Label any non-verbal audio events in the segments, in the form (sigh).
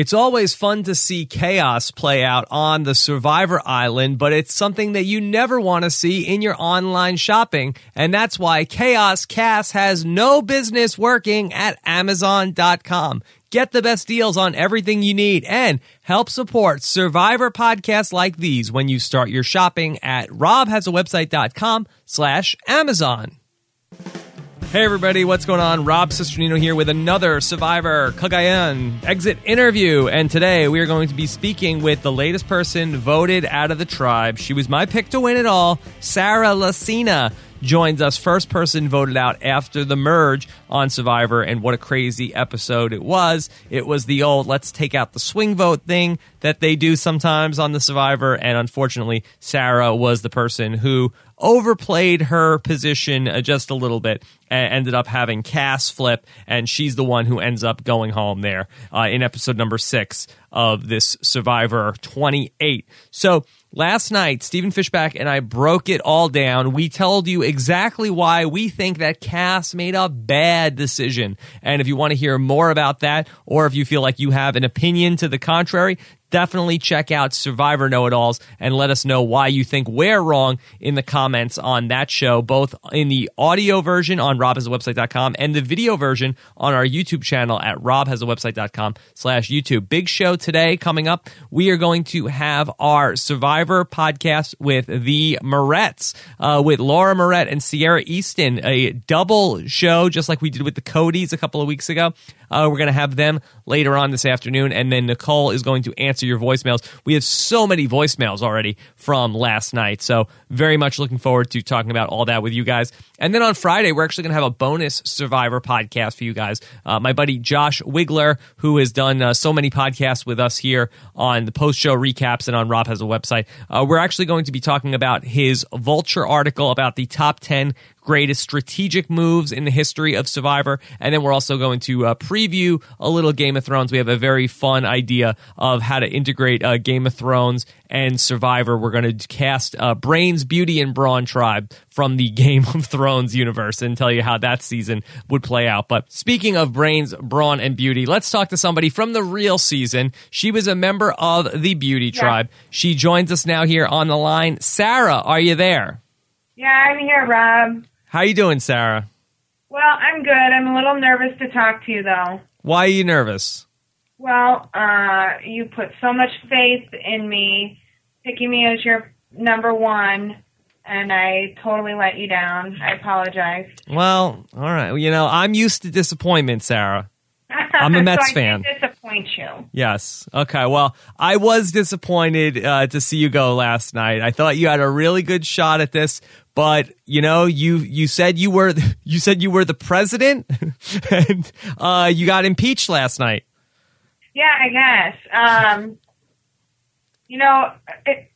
It's always fun to see chaos play out on the Survivor Island, but it's something that you never want to see in your online shopping. And that's why Chaos Kass has no business working at Amazon.com. Get the best deals on everything you need and help support Survivor podcasts like these when you start your shopping at robhasawebsite.com slash Amazon. Hey everybody, what's going on? Rob Cesternino here with another Survivor Cagayan exit interview. And today we are going to be speaking with the latest person voted out of the tribe. She was my pick to win it all, Sarah Lacina joins us. First person voted out after the merge on Survivor, and what a crazy episode it was. It was the old let's take out the swing vote thing that they do sometimes on the Survivor, and unfortunately, Sarah was the person who overplayed her position uh, just a little bit and ended up having Kass flip, and she's the one who ends up going home there uh, in episode number six of this Survivor 28. So last night, Stephen Fishbach and I broke it all down. We told you exactly why we think that Kass made a bad decision. And if you want to hear more about that, or if you feel like you have an opinion to the contrary, definitely check out Survivor Know It Alls and let us know why you think we're wrong in the comments on that show, both in the audio version on robhasawebsite.com and the video version on our YouTube channel at robhasawebsite.com slash YouTube. Big show today coming up. We are going to have our Survivor podcast with the Moretts, uh, with Laura Morett and Ciera Eastin, a double show, just like we did with the Codys a couple of weeks ago. Uh, we're going to have them later on this afternoon, and then Nicole is going to answer your voicemails. We have so many voicemails already from last night, so very much looking forward to talking about all that with you guys. And then on Friday, we're actually going to have a bonus Survivor podcast for you guys. Uh, my buddy Josh Wigler, who has done uh, so many podcasts with us here on the post show recaps and on Rob has a website, uh, we're actually going to be talking about his Vulture article about the top 10 greatest strategic moves in the history of Survivor. And then we're also going to uh, preview a little Game of Thrones. We have a very fun idea of how to integrate uh, Game of Thrones and Survivor. We're going to cast uh, Brains, Beauty, and Brawn Tribe from the (laughs) Game of Thrones universe and tell you how that season would play out. But speaking of Brains, Brawn, and Beauty, let's talk to somebody from the real season. She was a member of the Beauty yeah. Tribe. She joins us now here on the line. Sarah, are you there? Yeah, I'm here, Rob. How you doing, Sarah? Well, I'm good. I'm a little nervous to talk to you, though. Why are you nervous? Well, uh, you put so much faith in me, picking me as your number one, and I totally let you down. I apologize. Well, all right. You know, I'm used to disappointment, Sarah. (laughs) I'm a Mets so fan. disappoint you. Yes. Okay. Well, I was disappointed uh, to see you go last night. I thought you had a really good shot at this, but you know, you you said you were (laughs) you said you were the president, (laughs) and uh, you got impeached last night. Yeah, I guess. Um, you know, it,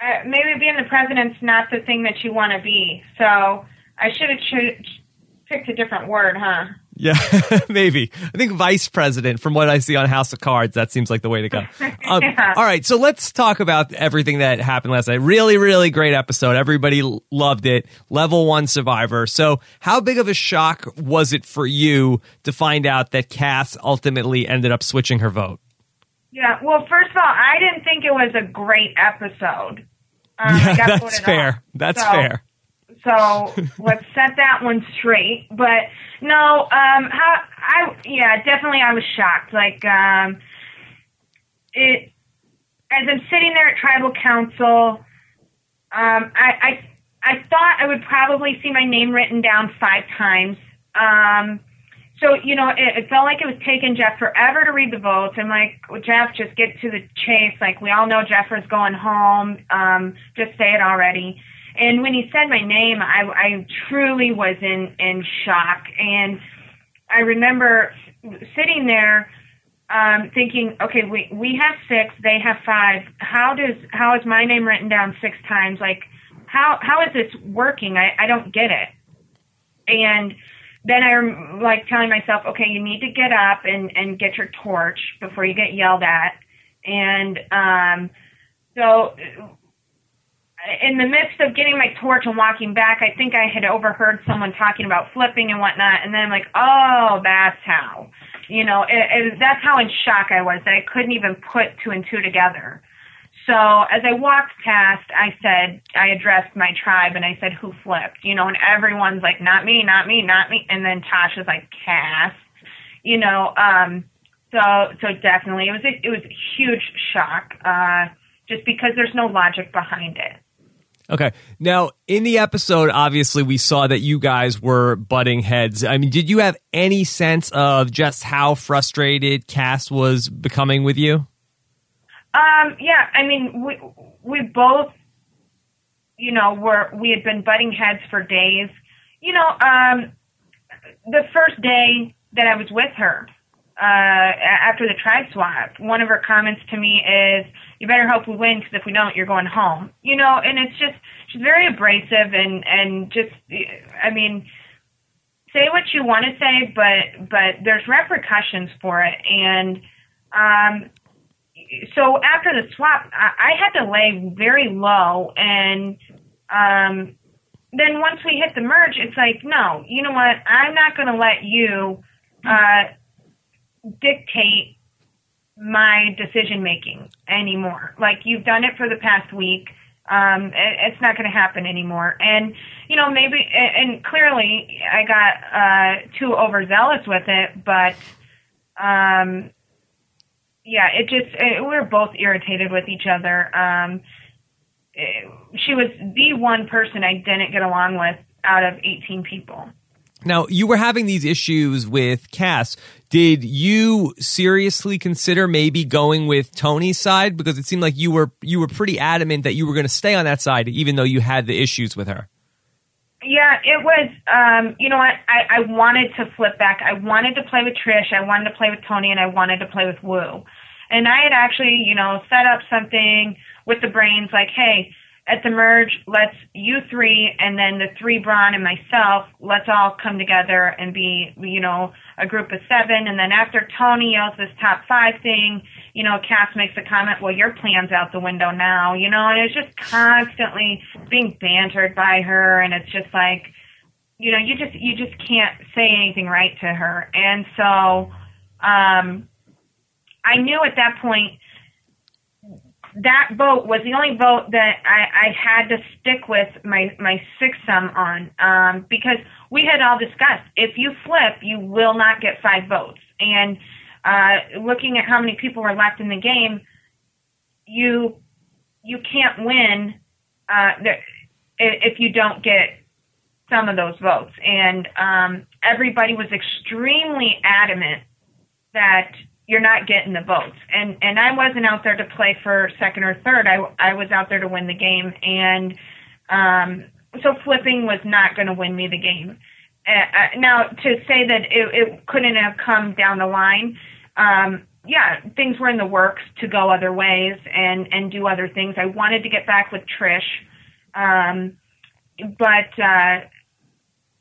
uh, maybe being the president's not the thing that you want to be. So I should have ch- picked a different word, huh? Yeah, (laughs) maybe. I think vice president, from what I see on House of Cards, that seems like the way to go. (laughs) Um, yeah. All right, so let's talk about everything that happened last night. Really, really great episode. Everybody loved it. Level one survivor. So, how big of a shock was it for you to find out that Kass ultimately ended up switching her vote? Yeah, well, first of all, I didn't think it was a great episode. Um, (laughs) yeah, that's fair. That's so, fair. So let's set that one straight. But no, um, how I yeah, definitely I was shocked. Like um, it as I'm sitting there at tribal council, um, I, I I thought I would probably see my name written down five times. Um, so you know, it, it felt like it was taking Jeff forever to read the votes. I'm like, well, Jeff, just get to the chase. Like we all know Jeff is going home. Um, just say it already. And when he said my name, I, I truly was in, in shock. And I remember sitting there um, thinking, okay, we, we have six, they have five. How does, how is my name written down six times? Like, how, how is this working? I, I don't get it. And then I'm like telling myself, okay, you need to get up and, and get your torch before you get yelled at. And, um, so in the midst of getting my torch and walking back, I think I had overheard someone talking about flipping and whatnot, and then I'm like, oh, that's how, You know, it, it, that's how in shock I was that I couldn't even put two and two together. So as I walked past, I said, I addressed my tribe and I said, who flipped? You know, and everyone's like, not me, not me, not me. And then Tasha's like, Kass, you know, um, so, so definitely it was, a, it was a huge shock, uh, just because there's no logic behind it. Okay. Now, in the episode, obviously, we saw that you guys were butting heads. I mean, did you have any sense of just how frustrated Kass was becoming with you? Um, yeah, I mean, we we both, you know, were we had been butting heads for days. You know, um, the first day that I was with her, uh, after the tribe swap, one of her comments to me is, "You better hope we win, because if we don't, you're going home." You know, and it's just she's very abrasive and and just, I mean, say what you want to say, but but there's repercussions for it, and um, so after the swap, I, I had to lay very low, and um, then once we hit the merge, it's like, no, you know what? I'm not going to let you uh, dictate my decision making anymore. Like you've done it for the past week. Um, it, it's not going to happen anymore. And you know, maybe, and clearly, I got uh, too overzealous with it, but. Um, yeah, it just it, we were both irritated with each other. Um, it, she was the one person I didn't get along with out of 18 people. Now, you were having these issues with Kass. Did you seriously consider maybe going with Tony's side because it seemed like you were you were pretty adamant that you were going to stay on that side even though you had the issues with her? Yeah, it was. Um, you know what? I, I wanted to flip back. I wanted to play with Trish. I wanted to play with Tony, and I wanted to play with Woo. And I had actually, you know, set up something with the brains, like, hey, at the merge, let's you three and then the three brawn and myself, let's all come together and be, you know, a group of seven. And then after Tony yells this top five thing, you know, Kass makes a comment, well, your plan's out the window now, you know, and it's just constantly being bantered by her. And it's just like, you know, you just, you just can't say anything right to her. And so, um, I knew at that point that vote was the only vote that I, I had to stick with my my six sum on um, because we had all discussed if you flip, you will not get five votes. And uh, looking at how many people were left in the game, you you can't win uh, if you don't get some of those votes. And um, everybody was extremely adamant that you're not getting the votes. And and I wasn't out there to play for second or third. I I was out there to win the game. And um, so flipping was not going to win me the game. Uh, now to say that it, it couldn't have come down the line. Um, yeah, things were in the works to go other ways and and do other things. I wanted to get back with Trish, um, but uh,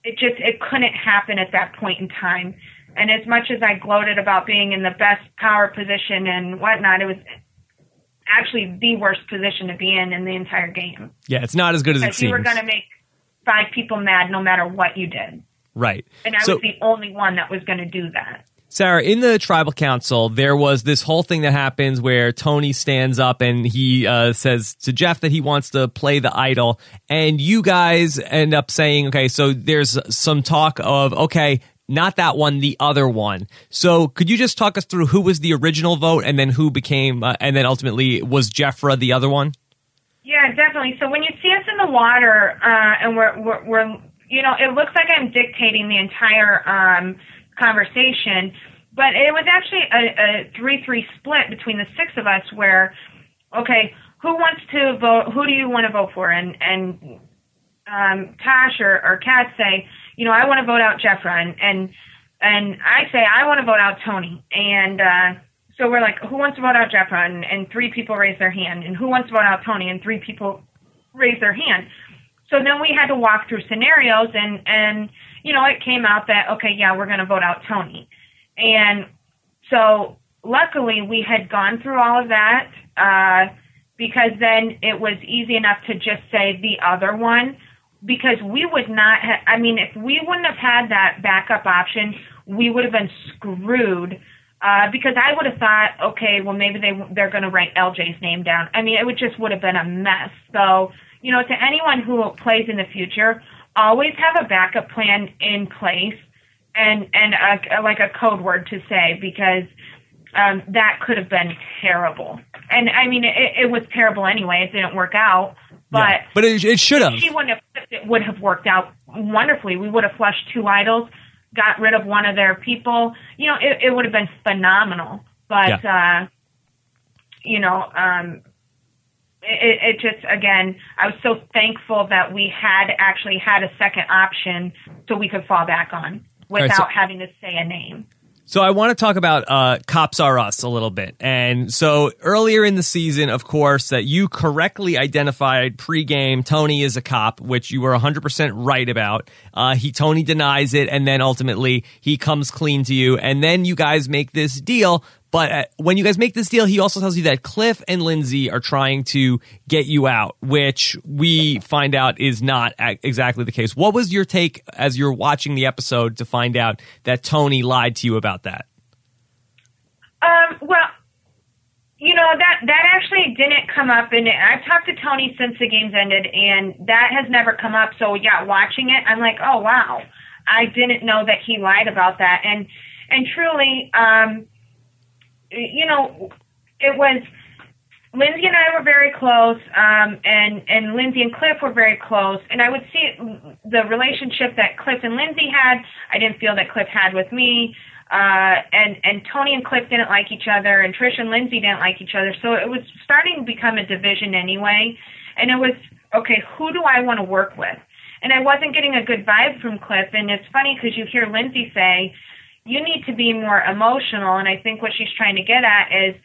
it just it couldn't happen at that point in time. And as much as I gloated about being in the best power position and whatnot, it was actually the worst position to be in in the entire game. Yeah, it's not as good as it seems. You were going to make five people mad no matter what you did. Right. And I so, was the only one that was going to do that. Sarah, in the tribal council, there was this whole thing that happens where Tony stands up and he uh, says to Jeff that he wants to play the idol. And you guys end up saying, okay, so there's some talk of, okay, not that one, the other one. So could you just talk us through who was the original vote and then who became, uh, and then ultimately was Jefra the other one? Yeah, definitely. So when you see us in the water uh, and we're, we're, we're, you know, it looks like I'm dictating the entire um, conversation, but it was actually a, a 3 3 split between the six of us where, okay, who wants to vote? Who do you want to vote for? And, and um, Tash or, or Kat say, you know, I want to vote out Jefra, and and and I say I want to vote out Tony, and uh, so we're like, who wants to vote out Jefra? And, and three people raise their hand, and who wants to vote out Tony? And three people raise their hand. So then we had to walk through scenarios, and and you know, it came out that okay, yeah, we're going to vote out Tony, and so luckily we had gone through all of that uh, because then it was easy enough to just say the other one because we would not have, I mean, if we wouldn't have had that backup option, we would have been screwed. Uh, because I would have thought, okay, well maybe they they're going to write LJ's name down. I mean, it would just would have been a mess. So, you know, to anyone who plays in the future, always have a backup plan in place and and a, like a code word to say because um, that could have been terrible. And I mean, it, it was terrible anyway. It didn't work out, but Yeah. But it, it should have. she wouldn't have. It would have worked out wonderfully. We would have flushed two idols, got rid of one of their people. You know, it, it would have been phenomenal. But uh, you know, um, it, it just again, I was so thankful that we had actually had a second option so we could fall back on right, without so- having to say a name. So I want to talk about uh, Cops Are Us a little bit. And so earlier in the season, of course, that you correctly identified pregame Tony is a cop, which you were 100% right about. Uh, he Tony denies it, and then ultimately he comes clean to you, and then you guys make this deal. But uh, when you guys make this deal, he also tells you that Cliff and Lindsey are trying to get you out, which we find out is not exactly the case. What was your take as you're watching the episode to find out that Tony lied to you about that? Um, well, you know that that actually didn't come up, and I've talked to Tony since the games ended, and that has never come up. So yeah, watching it, I'm like, oh wow, I didn't know that he lied about that, and and truly, um, you know, it was Lindsey and I were very close, um, and and Lindsey and Cliff were very close, and I would see the relationship that Cliff and Lindsey had. I didn't feel that Cliff had with me, uh, and and Tony and Cliff didn't like each other, and Trish and Lindsey didn't like each other. So it was starting to become a division anyway, and it was okay. Who do I want to work with? And I wasn't getting a good vibe from Cliff, and it's funny because you hear Lindsey say, "You need to be more emotional," and I think what she's trying to get at is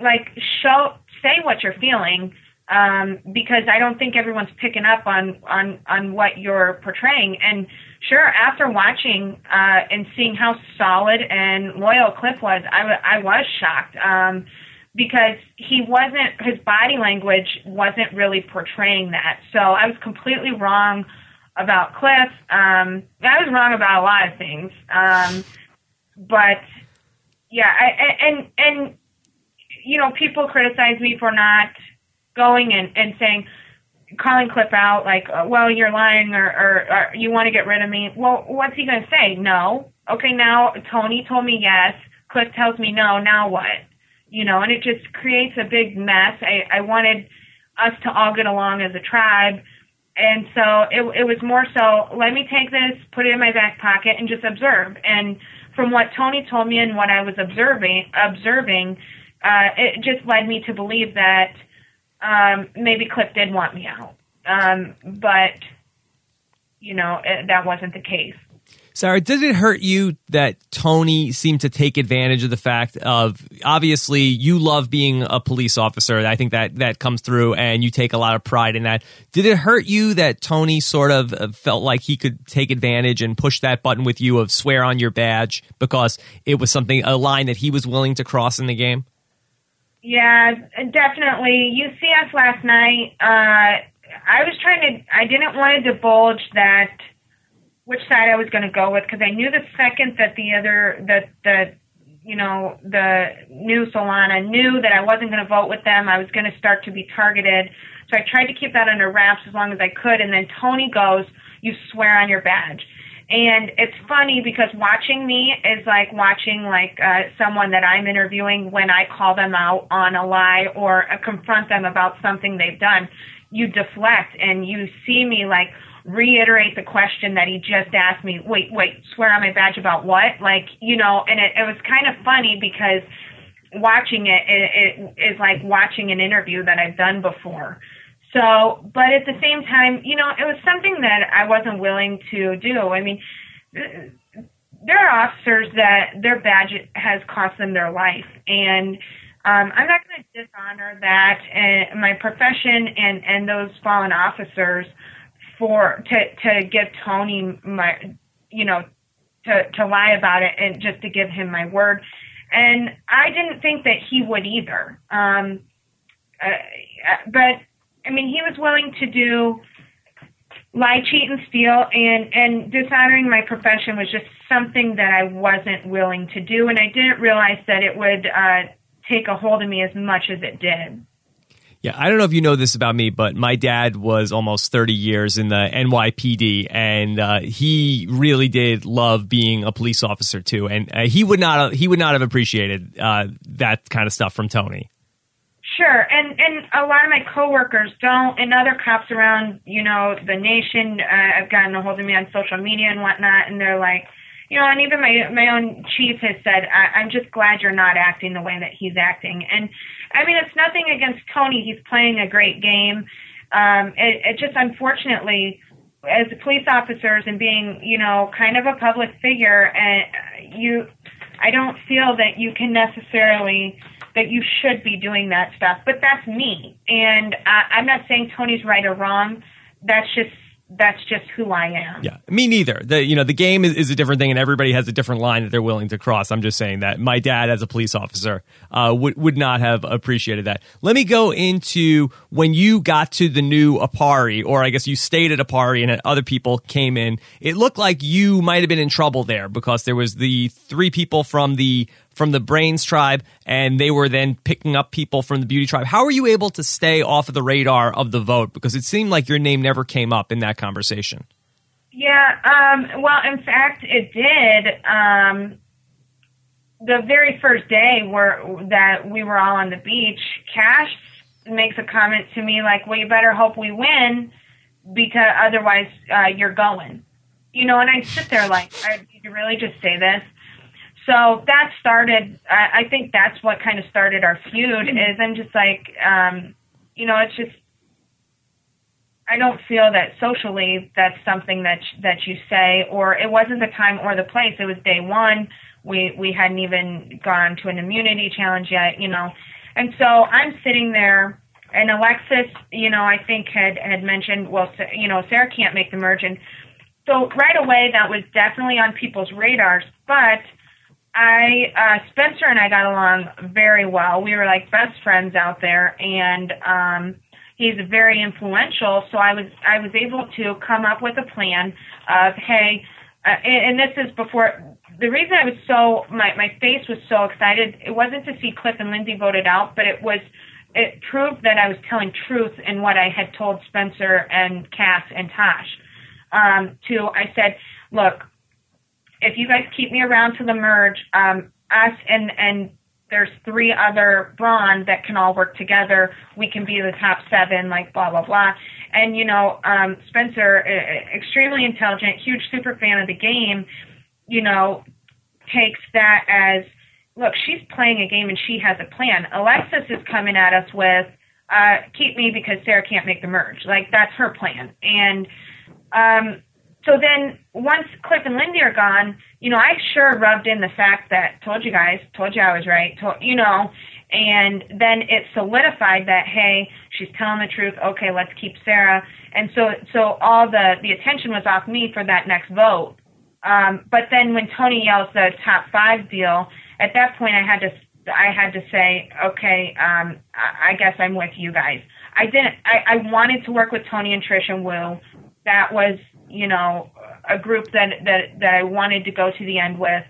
like show say what you're feeling um because I don't think everyone's picking up on on on what you're portraying. And sure after watching uh and seeing how solid and loyal Cliff was I I was shocked um because he wasn't his body language wasn't really portraying that. So I was completely wrong about Cliff. Um I was wrong about a lot of things. Um but yeah I, and and you know, people criticize me for not going and, and saying, calling Cliff out, like, uh, well, you're lying or, or, or you want to get rid of me. Well, what's he going to say? No. Okay, now Tony told me yes. Cliff tells me no. Now what? You know, and it just creates a big mess. I, I wanted us to all get along as a tribe. And so it, it was more so, let me take this, put it in my back pocket, and just observe. And from what Tony told me and what I was observing, observing, uh, it just led me to believe that um, maybe Cliff did want me out. Um, but, you know, it, that wasn't the case. Sarah, did it hurt you that Tony seemed to take advantage of the fact of obviously you love being a police officer? I think that that comes through and you take a lot of pride in that. Did it hurt you that Tony sort of uh, felt like he could take advantage and push that button with you of swear on your badge because it was something, a line that he was willing to cross in the game? Yeah, definitely. You see us last night. Uh, I was trying to. I didn't want to divulge that which side I was going to go with because I knew the second that the other that the you know the new Solana knew that I wasn't going to vote with them. I was going to start to be targeted. So I tried to keep that under wraps as long as I could. And then Tony goes, "You swear on your badge." And it's funny because watching me is like watching like uh, someone that I'm interviewing when I call them out on a lie or uh, confront them about something they've done. You deflect and you see me like reiterate the question that he just asked me. Wait, wait, swear on my badge about what? Like, you know, and it, it was kind of funny because watching it, it, it is like watching an interview that I've done before. So, but at the same time, you know, it was something that I wasn't willing to do. I mean, there are officers that their badge has cost them their life, and um, I'm not going to dishonor that and my profession and and those fallen officers for to to give Tony my, you know, to to lie about it and just to give him my word. And I didn't think that he would either. Um, uh, but I mean, he was willing to do lie, cheat, and steal, and and dishonoring my profession was just something that I wasn't willing to do, and I didn't realize that it would uh, take a hold of me as much as it did. Yeah, I don't know if you know this about me, but my dad was almost 30 years in the NYPD, and uh, he really did love being a police officer too. And uh, he would not he would not have appreciated uh, that kind of stuff from Tony. Sure, and and a lot of my coworkers don't, and other cops around, you know, the nation. Uh, have gotten a hold of me on social media and whatnot, and they're like, you know, and even my my own chief has said, I, I'm just glad you're not acting the way that he's acting. And I mean, it's nothing against Tony; he's playing a great game. Um, it, it just unfortunately, as police officers and being, you know, kind of a public figure, and you, I don't feel that you can necessarily that you should be doing that stuff. But that's me, and I, I'm not saying Tony's right or wrong. That's just that's just who I am. Yeah, me neither. The you know the game is, is, a different thing, and everybody has a different line that they're willing to cross. I'm just saying that my dad, as a police officer, uh, would would not have appreciated that. Let me go into when you got to the new Aparri, or I guess you stayed at Aparri, and other people came in. It looked like you might have been in trouble there because there was the three people from the from the Brains tribe, and they were then picking up people from the Beauty tribe. How were you able to stay off of the radar of the vote? Because it seemed like your name never came up in that conversation. Yeah, um, well, in fact, it did. Um, the very first day that we were all on the beach, Kass makes a comment to me like, "Well, you better hope we win, because otherwise uh, you're going." You know, and I sit there like, I, "Did you really just say this?" So that started I, I think that's what kind of started our feud mm-hmm. is I'm just like um you know it's just I don't feel that socially that's something that that you say or it wasn't the time or the place. It was day 1 we we hadn't even gone to an immunity challenge yet you know. And so I'm sitting there and Alexis you know I think had had mentioned well you know Sarah can't make the merge. And so right away that was definitely on people's radars. But I uh Spencer and I got along very well. We were like best friends out there and um he's very influential so I was I was able to come up with a plan of hey uh, and, and this is before the reason I was so my my face was so excited it wasn't to see Cliff and Lindsey voted out but it was it proved that I was telling truth in what I had told Spencer and Kass and Tosh um to I said look if you guys keep me around to the merge, um, us and and there's three other brawn that can all work together. We can be the top seven, like blah blah blah. And you know, um, Spencer, uh, extremely intelligent, huge super fan of the game. You know, takes that as look, she's playing a game and she has a plan. Alexis is coming at us with uh, keep me because Sarah can't make the merge. Like that's her plan. And um, so then once Cliff and Lindy are gone, you know, I sure rubbed in the fact that told you guys, told you I was right, told, you know, and then it solidified that hey, she's telling the truth. Okay, let's keep Sarah. And so so all the the attention was off me for that next vote. Um, but then when Tony yells the top five deal, at that point I had to I had to say, okay, um, I, guess I'm with you guys. I didn't. I, I wanted to work with Tony and Trish and Woo. That was you know, a group that that that I wanted to go to the end with.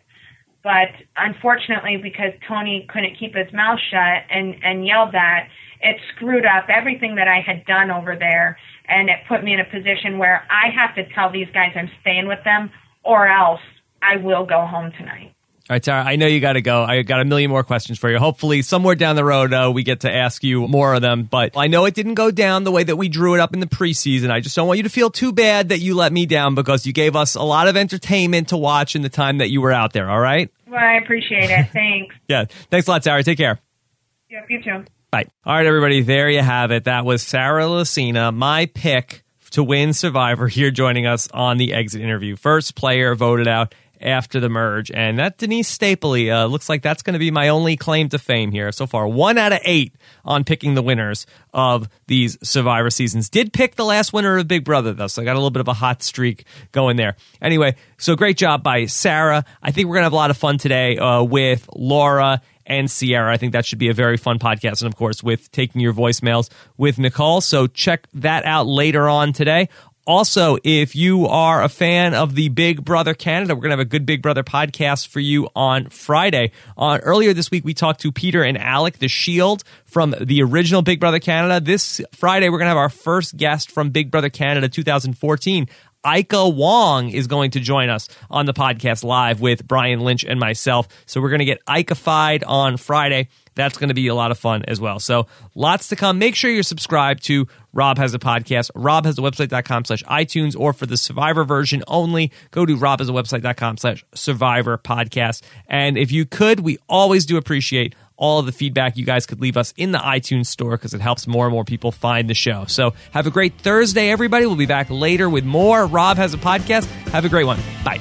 But unfortunately, because Tony couldn't keep his mouth shut and and yelled that, it screwed up everything that I had done over there, and it put me in a position where I have to tell these guys I'm staying with them, or else I will go home tonight. All right, Tara, I know you got to go. I got a million more questions for you. Hopefully, somewhere down the road, uh, we get to ask you more of them. But I know it didn't go down the way that we drew it up in the preseason. I just don't want you to feel too bad that you let me down because you gave us a lot of entertainment to watch in the time that you were out there. All right? Well, I appreciate it. Thanks. (laughs) yeah. Thanks a lot, Sarah. Take care. Yeah, you too. Bye. All right, everybody. There you have it. That was Sarah Lacina, my pick to win Survivor, here joining us on the exit interview. First player voted out after the merge. And that Denise Stapley uh, looks like that's going to be my only claim to fame here so far. One out of eight on picking the winners of these Survivor seasons. Did pick the last winner of Big Brother, though, so I got a little bit of a hot streak going there. Anyway, so great job by Sarah. I think we're going to have a lot of fun today uh, with Laura and Ciera. I think that should be a very fun podcast. And of course, with taking your voicemails with Nicole. So check that out later on today. Also, if you are a fan of the Big Brother Canada, we're going to have a good Big Brother podcast for you on Friday. On earlier this week, we talked to Peter and Alec, the Shield from the original Big Brother Canada. This Friday, we're going to have our first guest from Big Brother Canada 2014. Ika Wong is going to join us on the podcast live with Brian Lynch and myself. So we're going to get Ika-fied on Friday. That's going to be a lot of fun as well. So lots to come. Make sure you're subscribed to Rob Has a Podcast. Rob has a website.com slash iTunes or for the Survivor version only, go to Rob has a website.com slash Survivor Podcast. And if you could, we always do appreciate all the feedback you guys could leave us in the iTunes store because it helps more and more people find the show. So have a great Thursday, everybody. We'll be back later with more. Rob has a podcast. Have a great one. Bye.